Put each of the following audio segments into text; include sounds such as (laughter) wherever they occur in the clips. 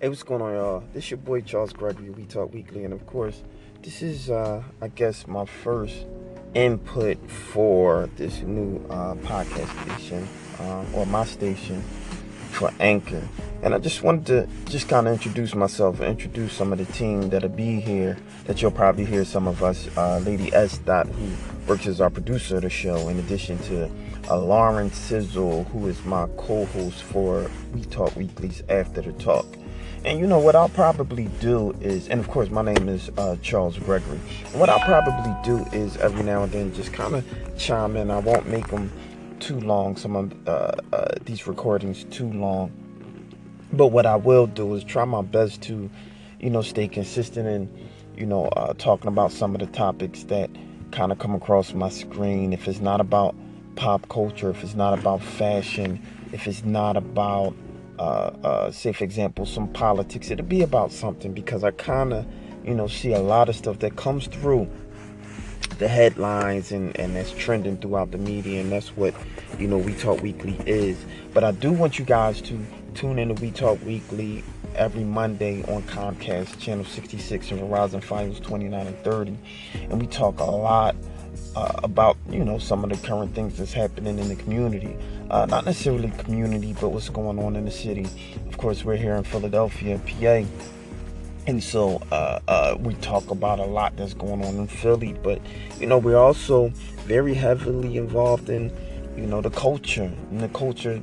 Hey, what's going on, y'all? This your boy Charles Gregory. We talk weekly, and of course, this is, uh, I guess, my first input for this new uh, podcast station uh, or my station for Anchor. And I just wanted to just kind of introduce myself, and introduce some of the team that'll be here. That you'll probably hear some of us. Uh, Lady S. Dot, who works as our producer of the show, in addition to uh, Lauren Sizzle, who is my co-host for We Talk Weeklies After the Talk. And you know what I'll probably do is, and of course my name is uh, Charles Gregory. What I'll probably do is every now and then just kind of chime in. I won't make them too long. Some of uh, uh, these recordings too long. But what I will do is try my best to, you know, stay consistent and, you know, uh, talking about some of the topics that kind of come across my screen. If it's not about pop culture, if it's not about fashion, if it's not about uh, uh, say for example some politics it'll be about something because i kind of you know see a lot of stuff that comes through the headlines and, and that's trending throughout the media and that's what you know we talk weekly is. But i do want you guys to tune in to we talk weekly every monday on comcast channel 66 and verizon finals 29 and 30 and we talk a lot uh, about you know some of the current things that's happening in the community. Uh, not necessarily community but what's going on in the city. Of course we're here in philadelphia pa and so uh, uh, we talk about a lot that's going on in philly but you know we're also very heavily involved in you know the culture and the culture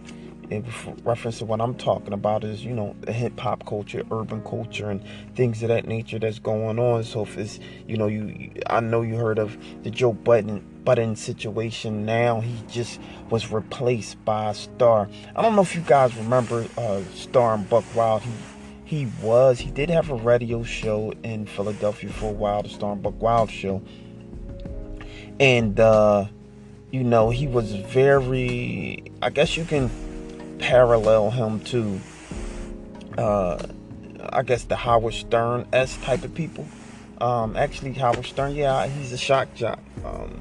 in reference to what I'm talking about is, you know, the hip hop culture, urban culture, and things of that nature that's going on. So if it's, you know, you, I know you heard of the Joe Budden Budden situation. Now he just was replaced by Star. I don't know if you guys remember uh, Star and Buck Wild. He he was he did have a radio show in Philadelphia for a while, the Star and Buck Wild show, and uh, you know he was very. I guess you can parallel him to, uh, I guess, the Howard Stern s type of people. Um, actually, Howard Stern, yeah, he's a shock jock. Um,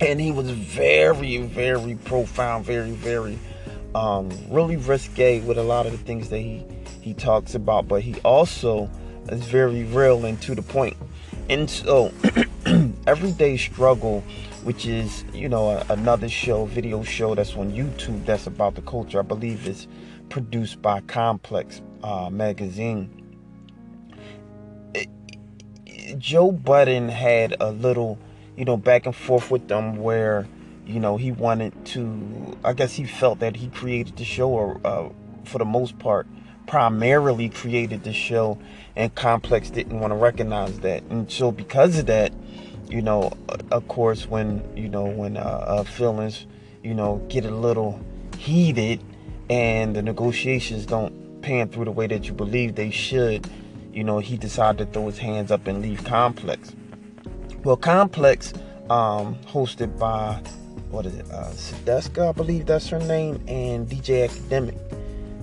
and he was very, very profound, very, very, um, really risque with a lot of the things that he he talks about. But he also is very real and to the point. And so, (clears throat) everyday struggle which is you know another show video show that's on youtube that's about the culture. I believe is produced by complex uh, magazine. It, joe budden had a little you know back and forth with them where you know he wanted to i guess he felt that he created the show or uh, for the most part primarily created the show and complex didn't want to recognize that. And so because of that you know, of course, when you know when uh, uh, feelings, you know, get a little heated, and the negotiations don't pan through the way that you believe they should, you know, he decided to throw his hands up and leave Complex. Well, Complex, um, hosted by what is it, uh, Sedeska, I believe that's her name, and DJ Academic.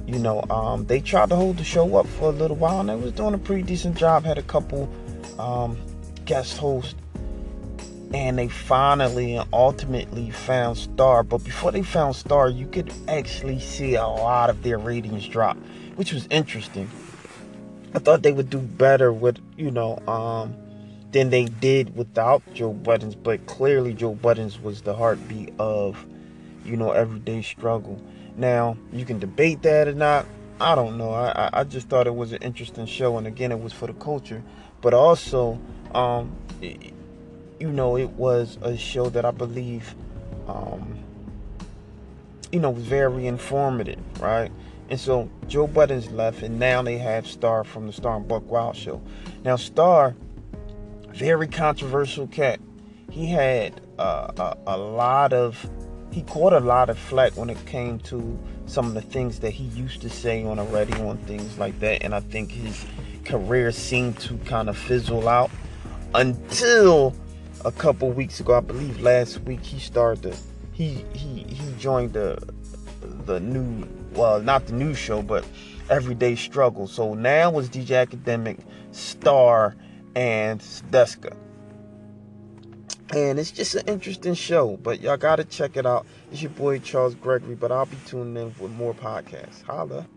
You know, um, they tried to hold the show up for a little while, and they was doing a pretty decent job. Had a couple um, guest hosts and they finally and ultimately found Star. But before they found Star, you could actually see a lot of their ratings drop, which was interesting. I thought they would do better with, you know, um, than they did without Joe Buddens, but clearly Joe Buddens was the heartbeat of, you know, everyday struggle. Now, you can debate that or not. I don't know. I, I just thought it was an interesting show, and again, it was for the culture, but also, um, you know, it was a show that I believe, um, you know, was very informative, right? And so Joe Budden's left, and now they have Star from the Star and Buck Wild show. Now, Star, very controversial cat. He had uh, a, a lot of, he caught a lot of flack when it came to some of the things that he used to say on the radio and things like that. And I think his career seemed to kind of fizzle out until a couple weeks ago, I believe last week, he started he he he joined the the new well not the new show but everyday struggle. So now was dj academic star and deska and it's just an interesting show but y'all gotta check it out. It's your boy charles gregory but i'll be tuning in with more podcasts. Holla